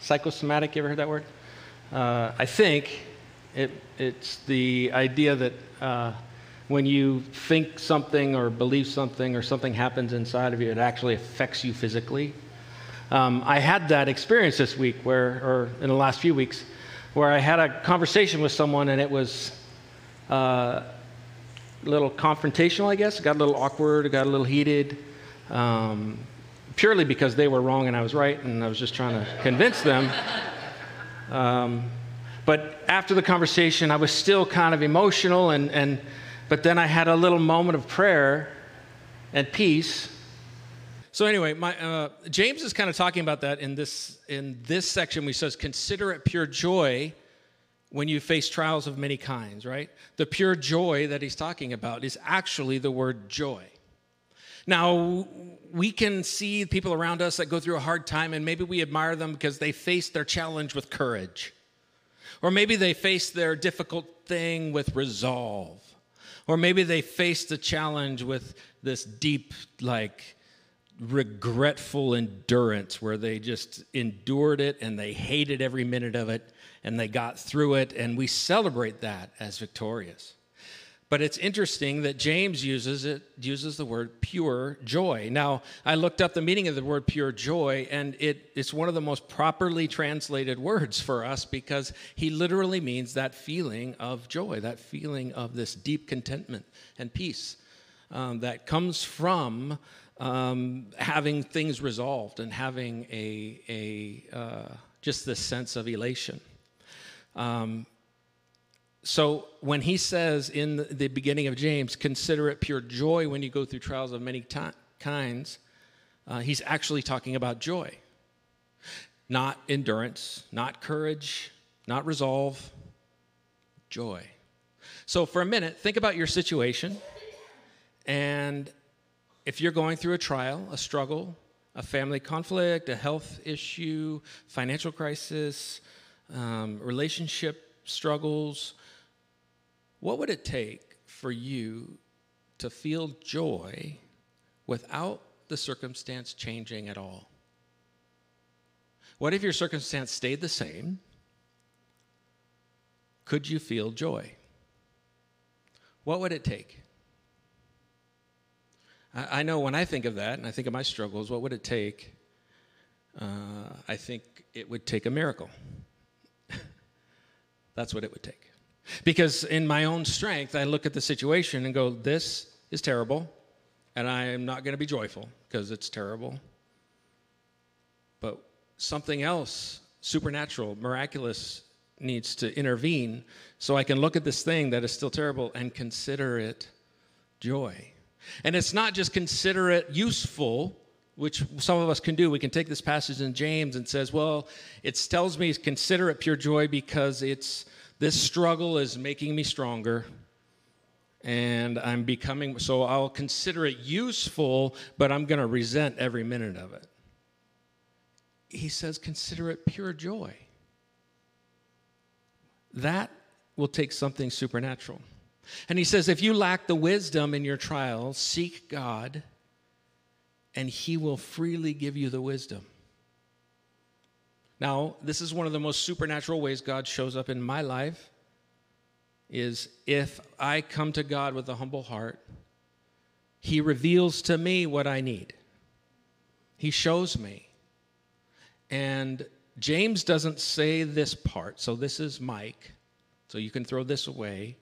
Psychosomatic, you ever heard that word? Uh, I think it, it's the idea that uh, when you think something or believe something or something happens inside of you, it actually affects you physically. Um, I had that experience this week, where, or in the last few weeks, where I had a conversation with someone and it was uh, a little confrontational, I guess. It got a little awkward, it got a little heated, um, purely because they were wrong and I was right, and I was just trying to convince them. Um, but after the conversation, I was still kind of emotional, and, and, but then I had a little moment of prayer and peace. So anyway, my, uh, James is kind of talking about that in this in this section. He says, "Consider it pure joy when you face trials of many kinds." Right? The pure joy that he's talking about is actually the word joy. Now, we can see people around us that go through a hard time, and maybe we admire them because they face their challenge with courage. Or maybe they face their difficult thing with resolve. Or maybe they face the challenge with this deep, like, regretful endurance where they just endured it and they hated every minute of it and they got through it. And we celebrate that as victorious. But it's interesting that James uses it uses the word pure joy. Now, I looked up the meaning of the word pure joy, and it, it's one of the most properly translated words for us because he literally means that feeling of joy, that feeling of this deep contentment and peace um, that comes from um, having things resolved and having a, a uh, just this sense of elation. Um, so when he says in the beginning of James, consider it pure joy when you go through trials of many t- kinds, uh, he's actually talking about joy, not endurance, not courage, not resolve, joy. So for a minute, think about your situation. And if you're going through a trial, a struggle, a family conflict, a health issue, financial crisis, um, relationship struggles, what would it take for you to feel joy without the circumstance changing at all? What if your circumstance stayed the same? Could you feel joy? What would it take? I, know when I think of that and I think of my struggles, what would it take? Uh, I think it would take a miracle. That's what it would take. Because in my own strength, I look at the situation and go, this is terrible, and I am not going to be joyful because it's terrible. But something else, supernatural, miraculous, needs to intervene so I can look at this thing that is still terrible and consider it joy. And it's not just consider it useful, which some of us can do. We can take this passage in James and says, well, it tells me consider it pure joy because it's this struggle is making me stronger and I'm becoming, so I'll consider it useful, but I'm going to resent every minute of it. He says, consider it pure joy. That will take something supernatural. And he says, if you lack the wisdom in your trials, seek God, and he will freely give you the wisdom. Now, this is one of the most supernatural ways God shows up in my life is if I come to God with a humble heart, he reveals to me what I need. He shows me. And James doesn't say this part, so this is Mike, so you can throw this away.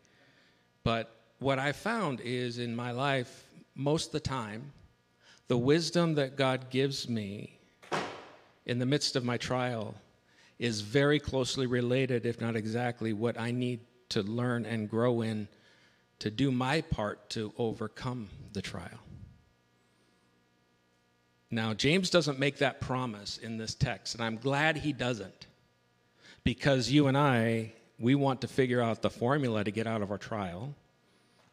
But what I found is in my life, most of the time, the wisdom that God gives me in the midst of my trial is very closely related, if not exactly, what I need to learn and grow in to do my part to overcome the trial. Now, James doesn't make that promise in this text, and I'm glad he doesn't, because you and I, we want to figure out the formula to get out of our trial,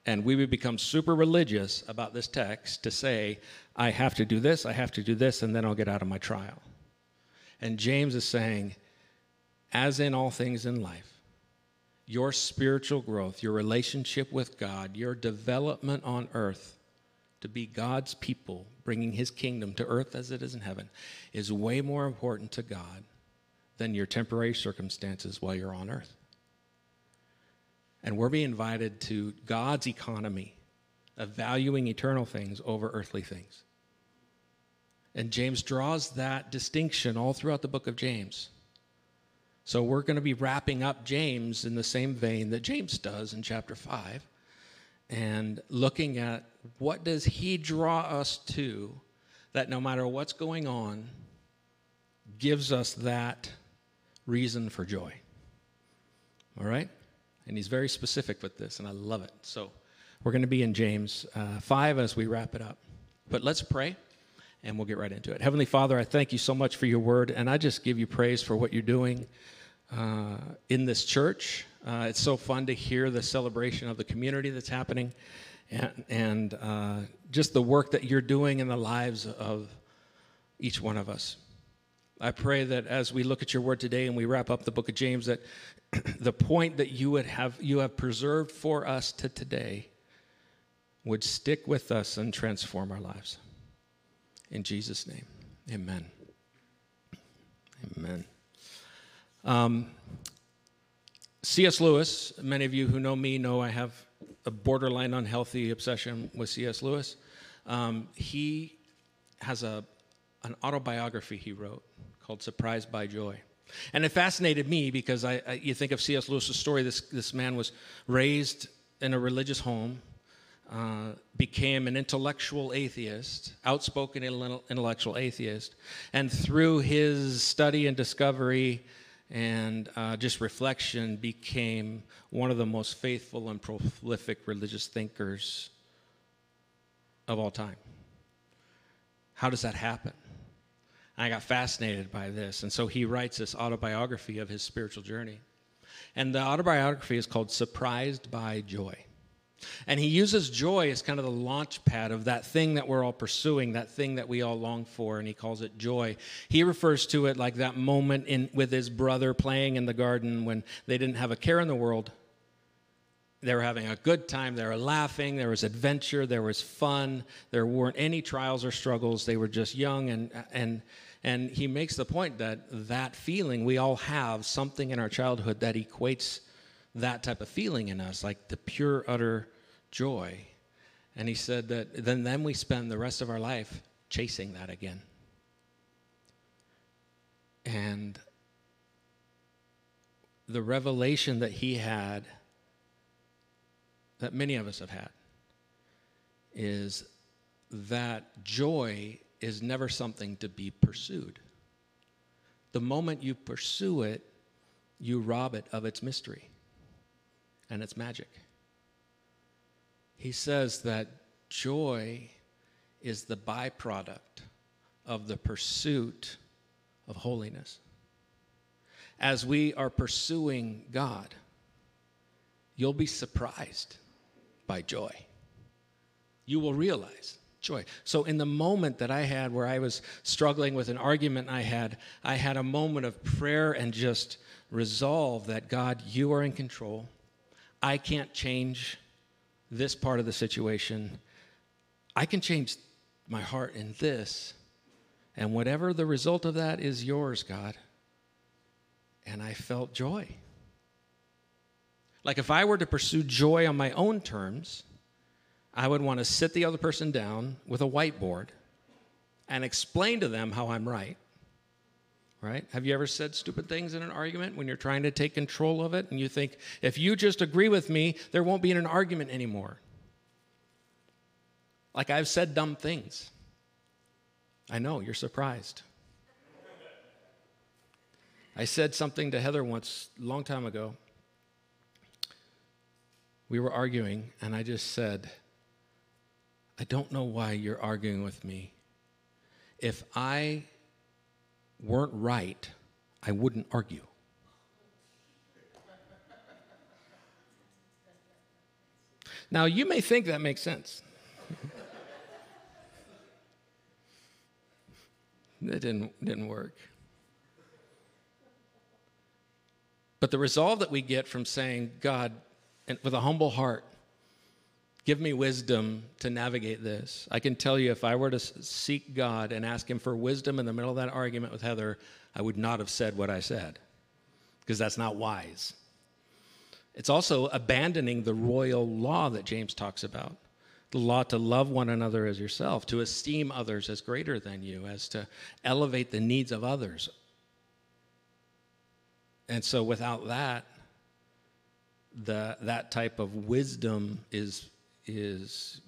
and we would become super religious about this text to say, I have to do this, I have to do this, and then I'll get out of my trial. And James is saying, as in all things in life, your spiritual growth, your relationship with God, your development on earth to be God's people, bringing his kingdom to earth as it is in heaven, is way more important to God than your temporary circumstances while you're on earth. And we're being invited to God's economy of valuing eternal things over earthly things. And James draws that distinction all throughout the book of James. So we're going to be wrapping up James in the same vein that James does in chapter 5 and looking at what does he draw us to that no matter what's going on gives us that reason for joy. All right? And he's very specific with this, and I love it. So we're going to be in James uh, 5 as we wrap it up. But let's pray, and we'll get right into it. Heavenly Father, I thank you so much for your word, and I just give you praise for what you're doing uh, in this church. Uh, it's so fun to hear the celebration of the community that's happening and, and uh, just the work that you're doing in the lives of each one of us. I pray that as we look at your word today and we wrap up the book of James, that the point that you would have you have preserved for us to today would stick with us and transform our lives. In Jesus' name, amen. Amen. Um, C.S. Lewis, many of you who know me know I have a borderline unhealthy obsession with C.S. Lewis. Um, he has a, an autobiography he wrote called Surprised by Joy. And it fascinated me because I, I, you think of C.S. Lewis's story. This, this man was raised in a religious home, uh, became an intellectual atheist, outspoken intellectual atheist, and through his study and discovery and uh, just reflection became one of the most faithful and prolific religious thinkers of all time. How does that happen? I got fascinated by this. And so he writes this autobiography of his spiritual journey. And the autobiography is called Surprised by Joy. And he uses joy as kind of the launch pad of that thing that we're all pursuing, that thing that we all long for, and he calls it joy. He refers to it like that moment in, with his brother playing in the garden when they didn't have a care in the world. They were having a good time, they were laughing, there was adventure, there was fun, there weren't any trials or struggles, they were just young and, and and he makes the point that that feeling, we all have something in our childhood that equates that type of feeling in us, like the pure, utter joy. And he said that then, then we spend the rest of our life chasing that again. And the revelation that he had, that many of us have had, is that joy is never something to be pursued. The moment you pursue it, you rob it of its mystery and its magic. He says that joy is the byproduct of the pursuit of holiness. As we are pursuing God, you'll be surprised by joy. You will realize joy. So, in the moment that I had where I was struggling with an argument I had, I had a moment of prayer and just resolve that God, you are in control. I can't change this part of the situation. I can change my heart in this. And whatever the result of that is yours, God. And I felt joy. Like if I were to pursue joy on my own terms, I would want to sit the other person down with a whiteboard and explain to them how I'm right. Right? Have you ever said stupid things in an argument when you're trying to take control of it and you think, if you just agree with me, there won't be an argument anymore? Like I've said dumb things. I know, you're surprised. I said something to Heather once, a long time ago. We were arguing, and I just said, I don't know why you're arguing with me. If I weren't right, I wouldn't argue. Now, you may think that makes sense. It didn't, didn't work. But the resolve that we get from saying, God, and with a humble heart, Give me wisdom to navigate this. I can tell you if I were to seek God and ask Him for wisdom in the middle of that argument with Heather, I would not have said what I said because that's not wise. It's also abandoning the royal law that James talks about the law to love one another as yourself, to esteem others as greater than you, as to elevate the needs of others. And so without that, the, that type of wisdom is, is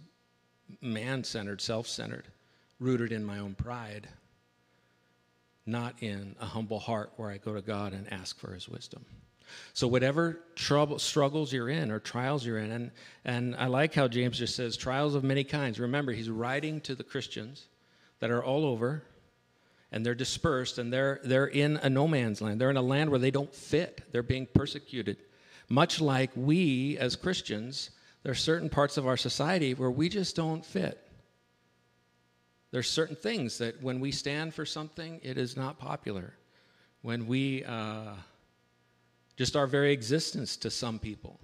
man centered, self centered, rooted in my own pride, not in a humble heart where I go to God and ask for his wisdom. So whatever trouble, struggles you're in or trials you're in, and, and I like how James just says trials of many kinds. Remember, he's writing to the Christians that are all over, and they're dispersed, and they're, they're in a no man's land. They're in a land where they don't fit. They're being persecuted. Much like we as Christians, there are certain parts of our society where we just don't fit. There's certain things that when we stand for something, it is not popular. When we... Uh, just our very existence to some people,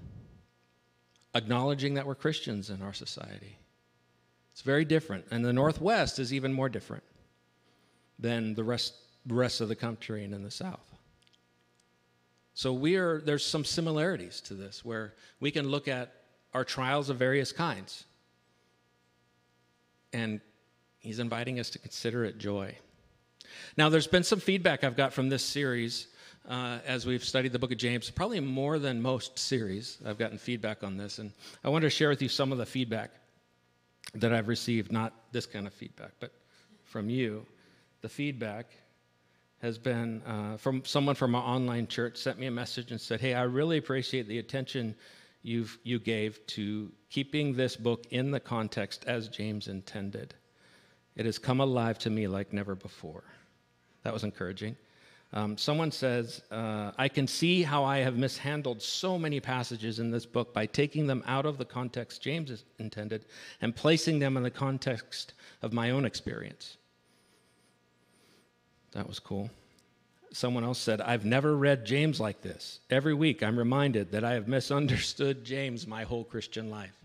acknowledging that we're Christians in our society. It's very different. And the Northwest is even more different than the rest, rest of the country and in the South. So we are, there's some similarities to this where we can look at our trials of various kinds. And he's inviting us to consider it joy. Now, there's been some feedback I've got from this series uh, as we've studied the book of James, probably more than most series. I've gotten feedback on this, and I want to share with you some of the feedback that I've received, not this kind of feedback, but from you. The feedback has been uh, from someone from our online church sent me a message and said, Hey, I really appreciate the attention you've, you gave to keeping this book in the context as James intended. It has come alive to me like never before. That was encouraging. Um, someone says, uh, I can see how I have mishandled so many passages in this book by taking them out of the context James intended and placing them in the context of my own experience. That was cool. Someone else said, I've never read James like this. Every week I'm reminded that I have misunderstood James my whole Christian life.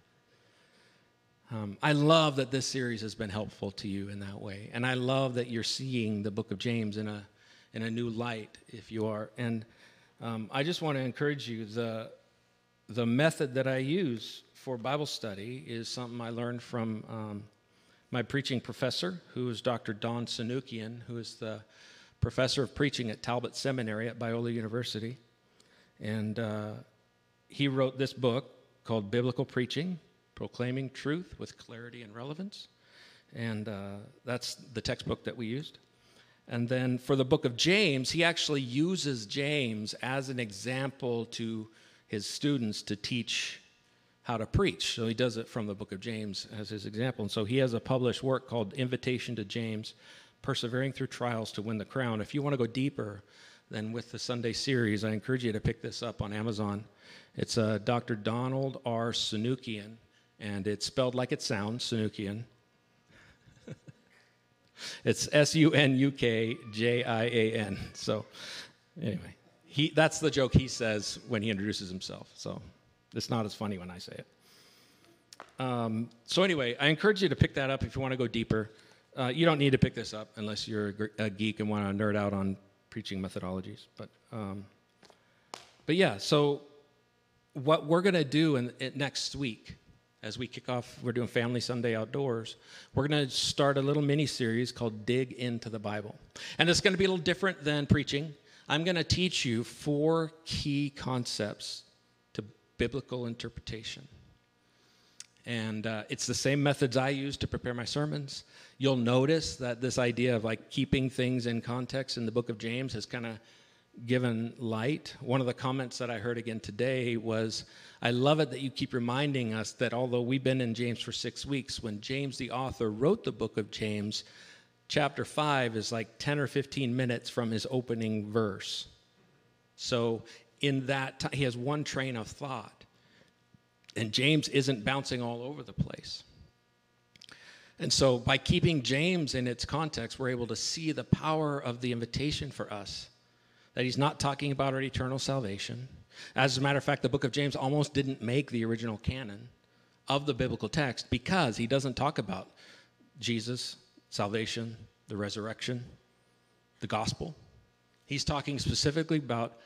Um, I love that this series has been helpful to you in that way. And I love that you're seeing the book of James in a in a new light if you are. And um, I just want to encourage you the, the method that I use for Bible study is something I learned from um, my preaching professor, who is Dr. Don Sunukjian, who is the professor of preaching at Talbot Seminary at Biola University. And uh, he wrote this book called Biblical Preaching Proclaiming Truth with Clarity and Relevance. And uh, that's the textbook that we used. And then for the book of James, he actually uses James as an example to his students to teach how to preach. So he does it from the book of James as his example. And so he has a published work called Invitation to James Persevering Through Trials to Win the Crown. If you want to go deeper than with the Sunday series, I encourage you to pick this up on Amazon. It's uh, Dr. Donald R. Sunukjian, and it's spelled like it sounds, Sunukjian. It's S U N U K J I A N. So, anyway, he, that's the joke he says when he introduces himself. So, it's not as funny when I say it. Um, so, anyway, I encourage you to pick that up if you want to go deeper. Uh, you don't need to pick this up unless you're a, a geek and want to nerd out on preaching methodologies. But, um, but yeah, so what we're going to do in, in next week as we kick off, we're doing Family Sunday Outdoors. We're going to start a little mini series called Dig into the Bible. And it's going to be a little different than preaching. I'm going to teach you four key concepts to biblical interpretation. And uh, it's the same methods I use to prepare my sermons. You'll notice that this idea of like keeping things in context in the book of James has kind of given light. One of the comments that I heard again today was I love it that you keep reminding us that although we've been in James for six weeks, when James, the author, wrote the book of James, chapter 5 is like 10 or 15 minutes from his opening verse. So, in that time, he has one train of thought. And James isn't bouncing all over the place. And so, by keeping James in its context, we're able to see the power of the invitation for us that he's not talking about our eternal salvation. As a matter of fact, the book of James almost didn't make the original canon of the biblical text because he doesn't talk about Jesus, salvation, the resurrection, the gospel. He's talking specifically about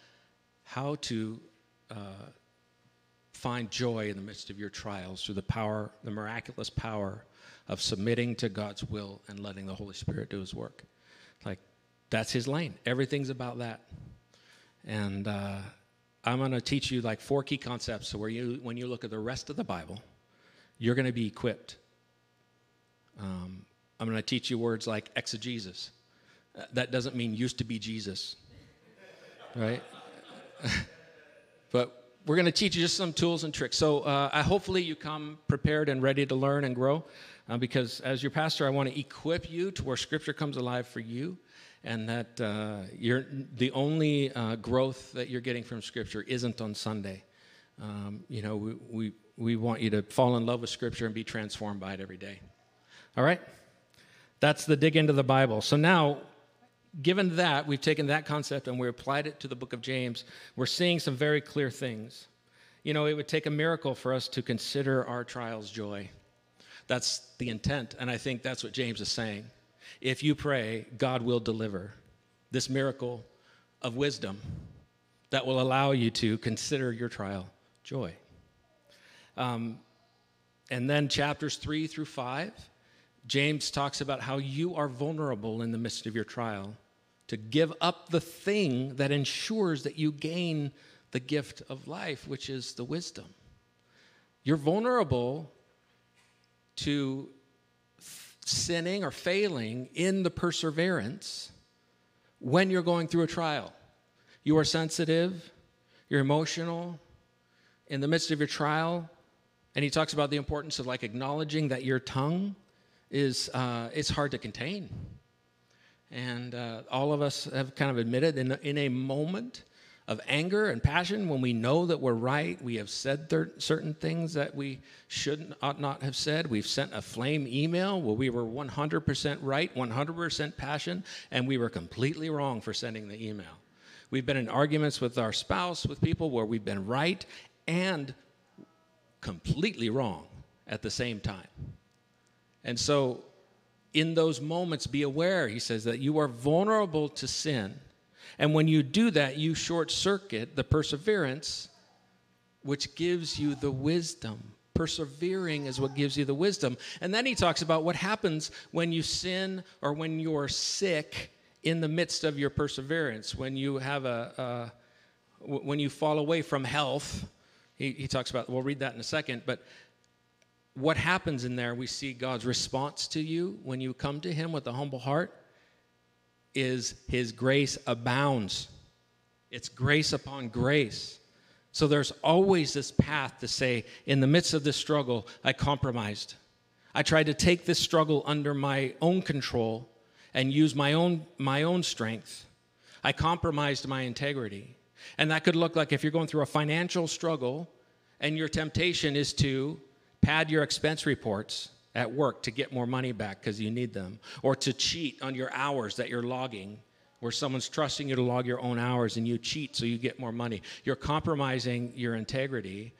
how to uh, find joy in the midst of your trials through the power, the miraculous power of submitting to God's will and letting the Holy Spirit do his work. Like, that's his lane. Everything's about that. And uh, I'm going to teach you like four key concepts so where you, when you look at the rest of the Bible, you're going to be equipped. Um, I'm going to teach you words like exegesis. Uh, that doesn't mean used to be Jesus, right? but we're going to teach you just some tools and tricks. So uh, I hopefully you come prepared and ready to learn and grow, uh, because as your pastor, I want to equip you to where Scripture comes alive for you, and that uh, you're the only uh, growth that you're getting from Scripture isn't on Sunday. Um, you know, we, we we want you to fall in love with Scripture and be transformed by it every day. All right, that's the dig into the Bible. So now given that, we've taken that concept and we applied it to the book of James, we're seeing some very clear things. You know, it would take a miracle for us to consider our trials joy. That's the intent, and I think that's what James is saying. If you pray, God will deliver this miracle of wisdom that will allow you to consider your trial joy. Um, and then chapters three through five, James talks about how you are vulnerable in the midst of your trial to give up the thing that ensures that you gain the gift of life, which is the wisdom. You're vulnerable to sinning or failing in the perseverance when you're going through a trial. You are sensitive, you're emotional in the midst of your trial. And he talks about the importance of like acknowledging that your tongue is uh, it's hard to contain. And uh, all of us have kind of admitted in, in a moment of anger and passion, when we know that we're right, we have said thir- certain things that we shouldn't, ought not have said. We've sent a flame email where we were 100% right, 100% passion, and we were completely wrong for sending the email. We've been in arguments with our spouse, with people where we've been right and completely wrong at the same time. And so in those moments, be aware, he says, that you are vulnerable to sin. And when you do that, you short circuit the perseverance, which gives you the wisdom. Persevering is what gives you the wisdom. And then he talks about what happens when you sin or when you're sick in the midst of your perseverance, when you have a, a when you fall away from health. He, he talks about, we'll read that in a second, but what happens in there, we see God's response to you when you come to Him with a humble heart is His grace abounds. It's grace upon grace. So there's always this path to say, in the midst of this struggle, I compromised. I tried to take this struggle under my own control and use my own, my own strength. I compromised my integrity. And that could look like if you're going through a financial struggle and your temptation is to pad your expense reports at work to get more money back because you need them, or to cheat on your hours that you're logging, where someone's trusting you to log your own hours and you cheat so you get more money. You're compromising your integrity.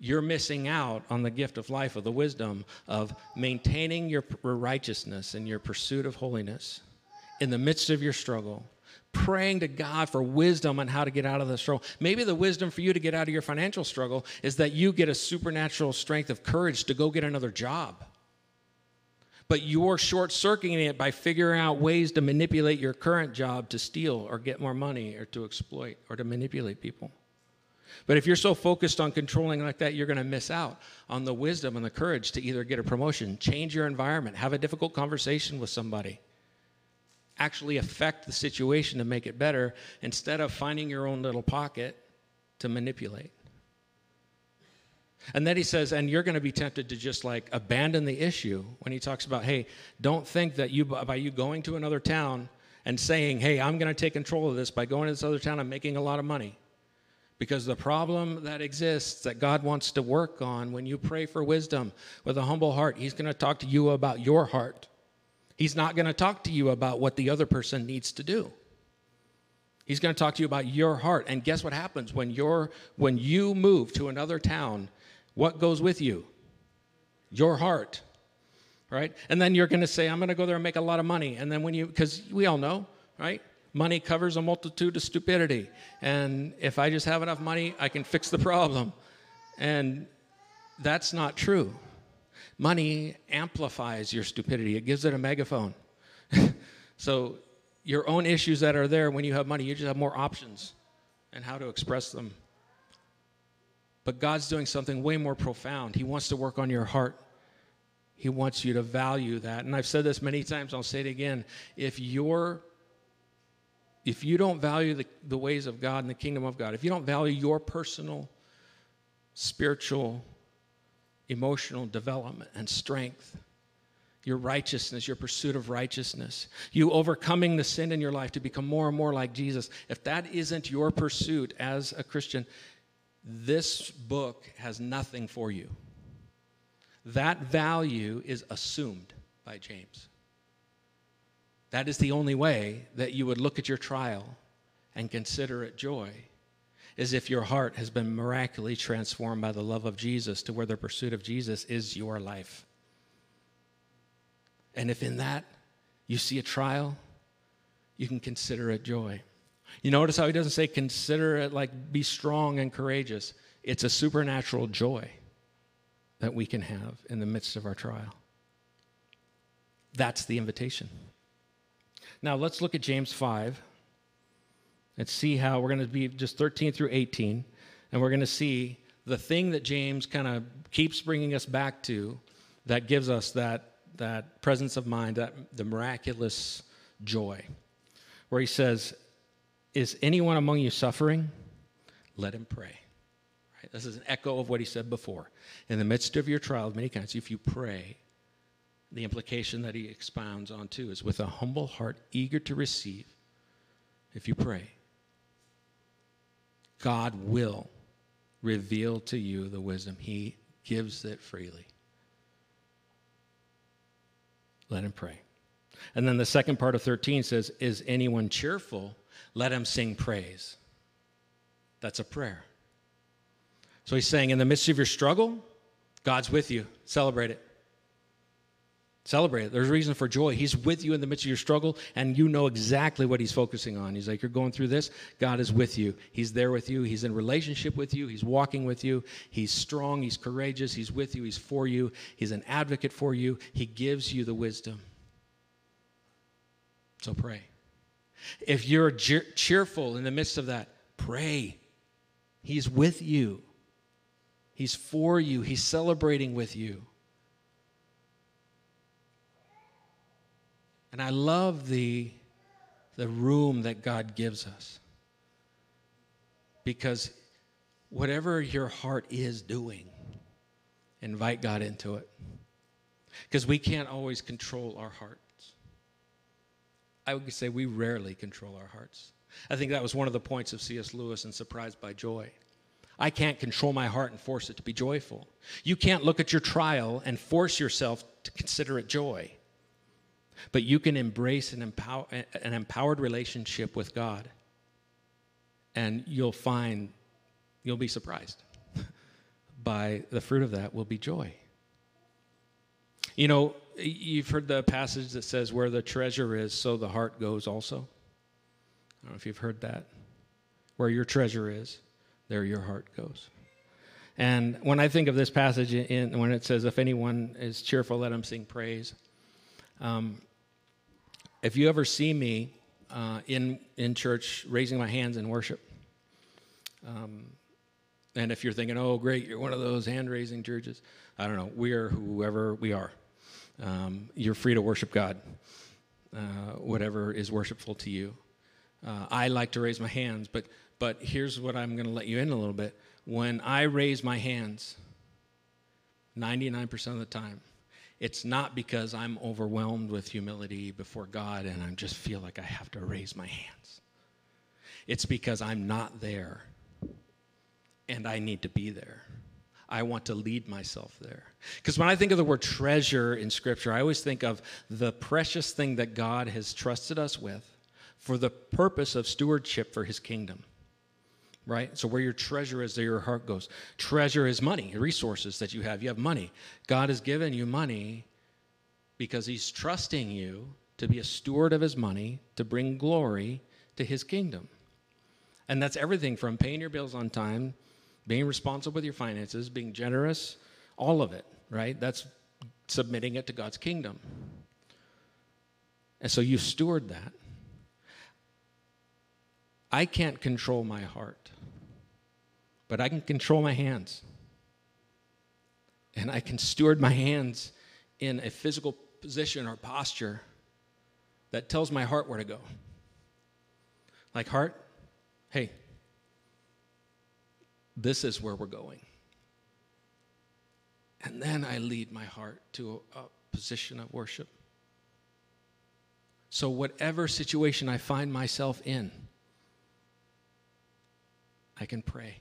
You're missing out on the gift of life, of the wisdom of maintaining your righteousness and your pursuit of holiness in the midst of your struggle praying to God for wisdom on how to get out of the struggle. Maybe the wisdom for you to get out of your financial struggle is that you get a supernatural strength of courage to go get another job. But you're short circuiting it by figuring out ways to manipulate your current job to steal or get more money or to exploit or to manipulate people. But if you're so focused on controlling like that, you're going to miss out on the wisdom and the courage to either get a promotion, change your environment, have a difficult conversation with somebody actually affect the situation to make it better instead of finding your own little pocket to manipulate. And then he says, and you're going to be tempted to just like abandon the issue when he talks about, hey, don't think that you, by you going to another town and saying, hey, I'm going to take control of this by going to this other town I'm making a lot of money. Because the problem that exists that God wants to work on when you pray for wisdom with a humble heart, He's going to talk to you about your heart. He's not going to talk to you about what the other person needs to do. He's going to talk to you about your heart. And guess what happens when you're when you move to another town? What goes with you? your heart, right? And then you're going to say, I'm going to go there and make a lot of money. And then when you, because we all know, right? Money covers a multitude of stupidity. And if I just have enough money, I can fix the problem. And that's not true. Money amplifies your stupidity, it gives it a megaphone. so, your own issues that are there when you have money, you just have more options and how to express them. But God's doing something way more profound. He wants to work on your heart. He wants you to value that. And I've said this many times, I'll say it again. If you're if you don't value the, the ways of God and the kingdom of God, if you don't value your personal, spiritual, emotional development and strength, your righteousness, your pursuit of righteousness, you overcoming the sin in your life to become more and more like Jesus, if that isn't your pursuit as a Christian, this book has nothing for you. That value is assumed by James. That is the only way that you would look at your trial and consider it joy, is if your heart has been miraculously transformed by the love of Jesus to where the pursuit of Jesus is your life. And if in that you see a trial, you can consider it joy. You notice how he doesn't say consider it like be strong and courageous. It's a supernatural joy that we can have in the midst of our trial. That's the invitation. Now let's look at James 5 and see how we're going to be just 13 through 18, and we're going to see the thing that James kind of keeps bringing us back to that gives us that, that presence of mind, that the miraculous joy, where he says, Is anyone among you suffering? Let him pray. Right? This is an echo of what he said before. In the midst of your trial, of many kinds, if you pray, the implication that he expounds on too is with a humble heart, eager to receive, if you pray, God will reveal to you the wisdom. He gives it freely. Let him pray. And then the second part of 13 says, Is anyone cheerful? Let him sing praise. That's a prayer. So he's saying, In the midst of your struggle, God's with you. Celebrate it. Celebrate it. There's a reason for joy. He's with you in the midst of your struggle, and you know exactly what He's focusing on. He's like, You're going through this. God is with you. He's there with you. He's in relationship with you. He's walking with you. He's strong. He's courageous. He's with you. He's for you. He's an advocate for you. He gives you the wisdom. So pray. If you're cheerful in the midst of that, pray. He's with you, He's for you, He's celebrating with you. And I love the, the room that God gives us. Because whatever your heart is doing, invite God into it. Because we can't always control our hearts. I would say we rarely control our hearts. I think that was one of the points of C.S. Lewis in Surprised by Joy. I can't control my heart and force it to be joyful. You can't look at your trial and force yourself to consider it joy. But you can embrace an, empower, an empowered relationship with God, and you'll find, you'll be surprised by the fruit of that will be joy. You know, you've heard the passage that says, Where the treasure is, so the heart goes also. I don't know if you've heard that. Where your treasure is, there your heart goes. And when I think of this passage, in, when it says, If anyone is cheerful, let him sing praise, um, if you ever see me uh, in, in church raising my hands in worship, um, and if you're thinking, oh, great, you're one of those hand raising churches, I don't know, we are whoever we are. Um, you're free to worship God, uh, whatever is worshipful to you. Uh, I like to raise my hands, but, but here's what I'm going to let you in a little bit. When I raise my hands, 99% of the time, it's not because I'm overwhelmed with humility before God and I just feel like I have to raise my hands. It's because I'm not there and I need to be there. I want to lead myself there. Because when I think of the word treasure in Scripture, I always think of the precious thing that God has trusted us with for the purpose of stewardship for His kingdom. Right? So where your treasure is, there your heart goes. Treasure is money, resources that you have. You have money. God has given you money because He's trusting you to be a steward of His money to bring glory to His kingdom. And that's everything from paying your bills on time, being responsible with your finances, being generous, all of it, right? That's submitting it to God's kingdom. And so you steward that. I can't control my heart, but I can control my hands. And I can steward my hands in a physical position or posture that tells my heart where to go. Like, heart, hey, this is where we're going. And then I lead my heart to a, position of worship. So, whatever situation I find myself in, I can pray,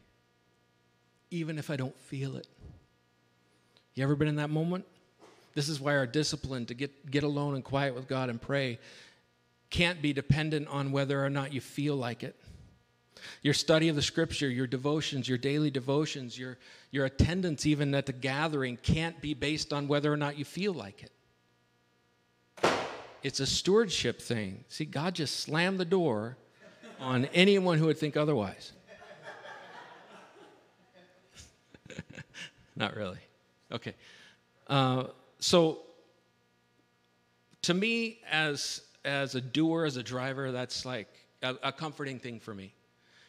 even if I don't feel it. You ever been in that moment? This is why our discipline to get, get alone and quiet with God and pray can't be dependent on whether or not you feel like it. Your study of the scripture, your devotions, your daily devotions, your, your attendance even at the gathering can't be based on whether or not you feel like it. It's a stewardship thing. See, God just slammed the door on anyone who would think otherwise. Not really. Okay. Uh, so, to me, as as a doer, as a driver, that's like a, a comforting thing for me.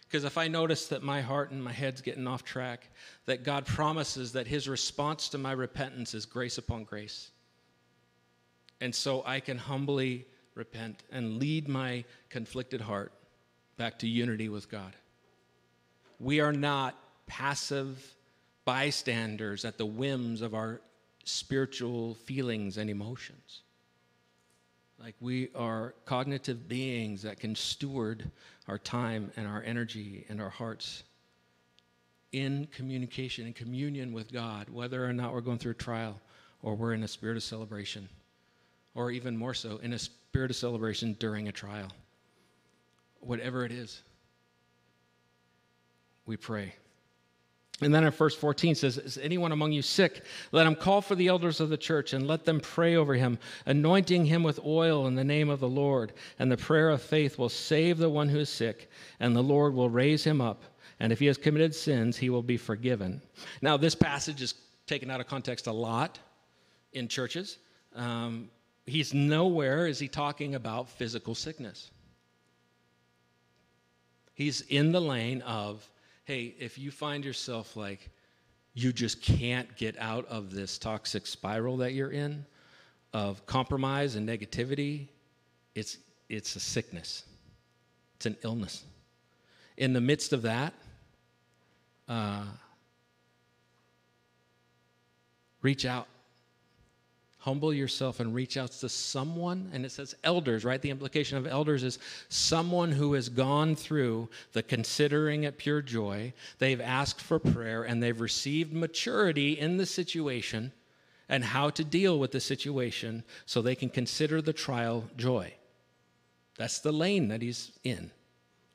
Because if I notice that my heart and my head's getting off track, that God promises that His response to my repentance is grace upon grace. And so I can humbly repent and lead my conflicted heart back to unity with God. We are not passive bystanders at the whims of our spiritual feelings and emotions. Like we are cognitive beings that can steward our time and our energy and our hearts in communication, in communion with God, whether or not we're going through a trial or we're in a spirit of celebration, or even more so, in a spirit of celebration during a trial. Whatever it is, we pray. And then in verse 14 says, Is anyone among you sick? Let him call for the elders of the church and let them pray over him, anointing him with oil in the name of the Lord. And the prayer of faith will save the one who is sick, and the Lord will raise him up. And if he has committed sins, he will be forgiven. Now, this passage is taken out of context a lot in churches. Um, he's nowhere is he talking about physical sickness. He's in the lane of hey, if you find yourself like you just can't get out of this toxic spiral that you're in of compromise and negativity, it's, it's a sickness, it's an illness. In the midst of that, uh, reach out humble yourself and reach out to someone. And it says elders, right? The implication of elders is someone who has gone through the considering it pure joy. They've asked for prayer and they've received maturity in the situation and how to deal with the situation so they can consider the trial joy. That's the lane that he's in,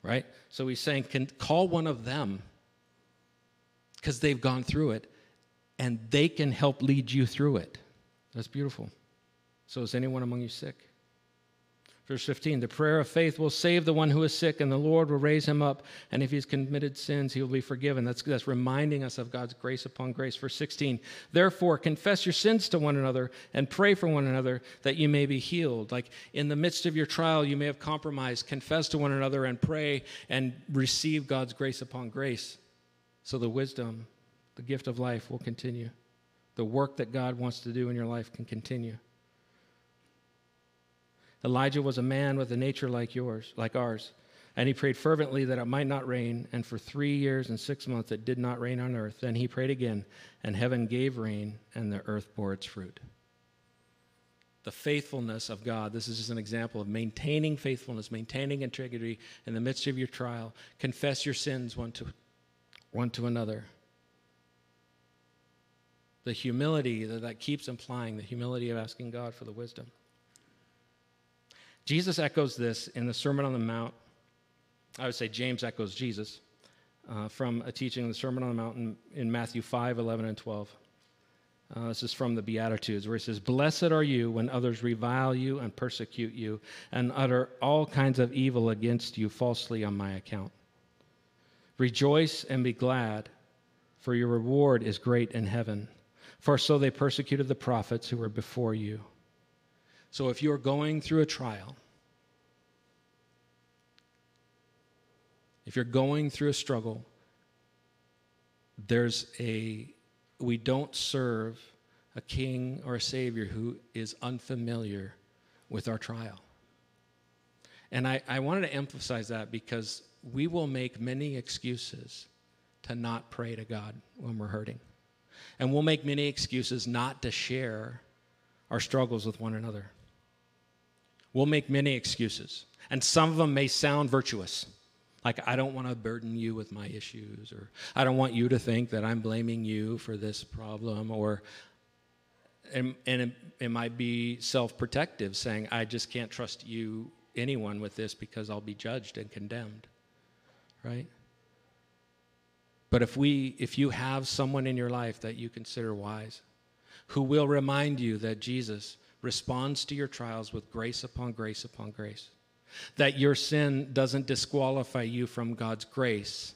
right? So he's saying, can call one of them because they've gone through it and they can help lead you through it. That's beautiful. So, is anyone among you sick? Verse 15 The prayer of faith will save the one who is sick, and the Lord will raise him up. And if he's committed sins, he will be forgiven. That's, that's reminding us of God's grace upon grace. Verse 16 Therefore, confess your sins to one another and pray for one another that you may be healed. Like in the midst of your trial, you may have compromised. Confess to one another and pray and receive God's grace upon grace. So the wisdom, the gift of life will continue the work that God wants to do in your life can continue. Elijah was a man with a nature like yours, like ours, and he prayed fervently that it might not rain, and for 3 years and 6 months it did not rain on earth. Then he prayed again, and heaven gave rain, and the earth bore its fruit. The faithfulness of God. This is just an example of maintaining faithfulness, maintaining integrity in the midst of your trial. Confess your sins one to, one to another the humility that, that keeps implying, the humility of asking God for the wisdom. Jesus echoes this in the Sermon on the Mount. I would say James echoes Jesus. uh, from a teaching in the Sermon on the Mountain in Matthew 5 11 and 12. Uh, this is from the Beatitudes, where he says, Blessed are you when others revile you and persecute you and utter all kinds of evil against you falsely on my account. Rejoice and be glad, for your reward is great in heaven. For so they persecuted the prophets who were before you. So if you're going through a trial, if you're going through a struggle, there's a we don't serve a king or a savior who is unfamiliar with our trial. And I, I wanted to emphasize that because we will make many excuses to not pray to God when we're hurting. And we'll make many excuses not to share our struggles with one another. We'll make many excuses. And some of them may sound virtuous. Like, I don't want to burden you with my issues, or I don't want you to think that I'm blaming you for this problem, or, and, and it, it might be self protective, saying, I just can't trust you, anyone, with this because I'll be judged and condemned, right? But if we, if you have someone in your life that you consider wise, who will remind you that Jesus responds to your trials with grace upon grace upon grace, that your sin doesn't disqualify you from God's grace.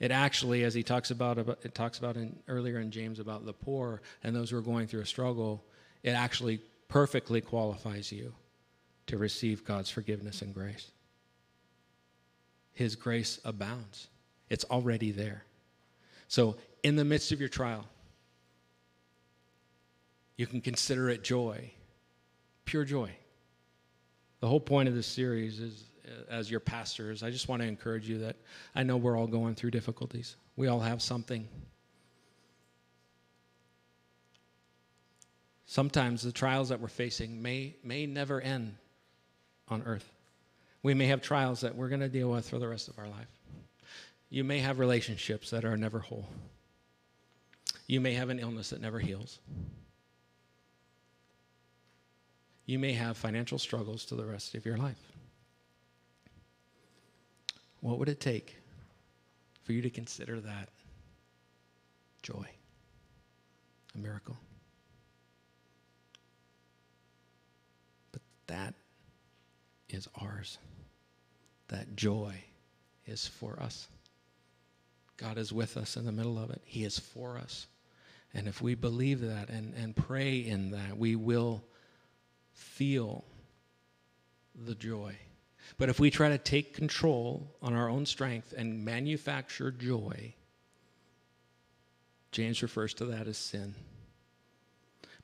It actually, as he talks about, it talks about in, earlier in James about the poor and those who are going through a struggle, it actually perfectly qualifies you to receive God's forgiveness and grace. His grace abounds, it's already there. So, in the midst of your trial, you can consider it joy, pure joy. The whole point of this series is, uh, as your pastors, I just want to encourage you that I know we're all going through difficulties. We all have something. Sometimes the trials that we're facing may, may never end on earth. We may have trials that we're going to deal with for the rest of our life. You may have relationships that are never whole. You may have an illness that never heals. you may have financial struggles to the rest of your life. What would it take for you to consider that joy, a miracle? But that is ours. That joy is for us. God is with us in the middle of it, He is for us. And if we believe that and, and pray in that, we will feel the joy. But if we try to take control on our own strength and manufacture joy, James refers to that as sin.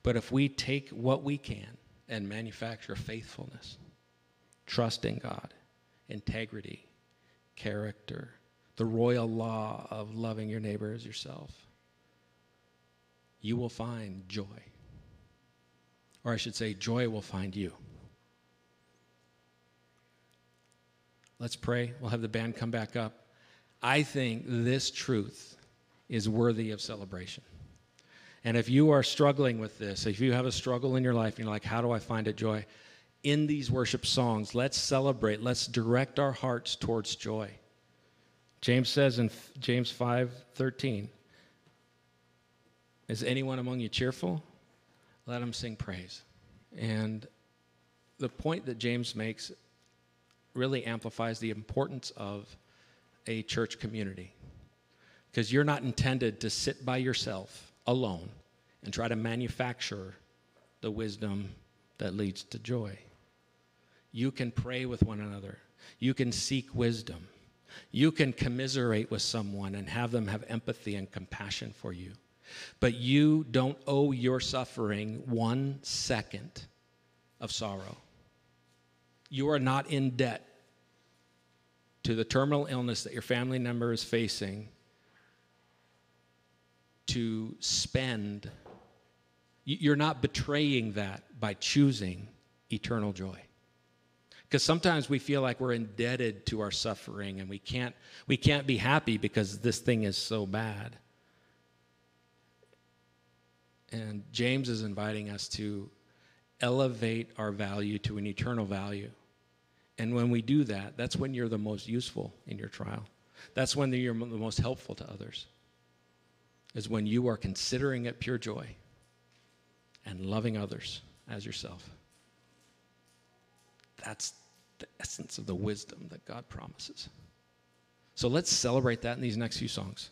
But if we take what we can and manufacture faithfulness, trust in God, integrity, character, the royal law of loving your neighbor as yourself, you will find joy. Or I should say, joy will find you. Let's pray. We'll have the band come back up. I think this truth is worthy of celebration. And if you are struggling with this, if you have a struggle in your life, you're like, how do I find a joy? In these worship songs, let's celebrate. Let's direct our hearts towards joy. James says in James 5 13, Is anyone among you cheerful? let him sing praise. And the point that James makes really amplifies the importance of a church community. Because you're not intended to sit by yourself alone and try to manufacture the wisdom that leads to joy. You can pray with one another, you can seek wisdom, you can commiserate with someone and have them have empathy and compassion for you. But you don't owe your suffering one second of sorrow. You are not in debt to the terminal illness that your family member is facing to spend. You're not betraying that by choosing eternal joy. Because sometimes we feel like we're indebted to our suffering and we can't, we can't be happy because this thing is so bad. And James is inviting us to elevate our value to an eternal value. And when we do that, that's when you're the most useful in your trial. That's when you're the most helpful to others, is when you are considering it pure joy and loving others as yourself. That's the essence of the wisdom that God promises. So let's celebrate that in these next few songs.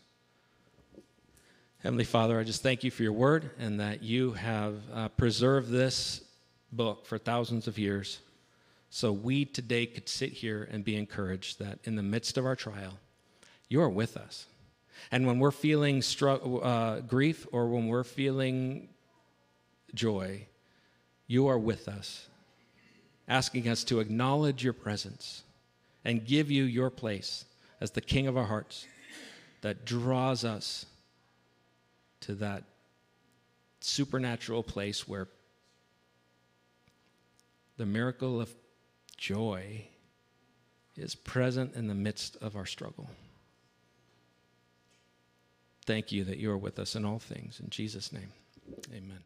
Heavenly Father, I just thank you for your word and that you have uh, preserved this book for thousands of years. So we today could sit here and be encouraged that in the midst of our trial, you are with us. And when we're feeling stru- uh, grief or when we're feeling joy, you are with us, asking us to acknowledge your presence and give you your place as the King of our hearts that draws us to that supernatural place where the miracle of joy is present in the midst of our struggle. Thank you that you are with us in all things. In Jesus' name, amen.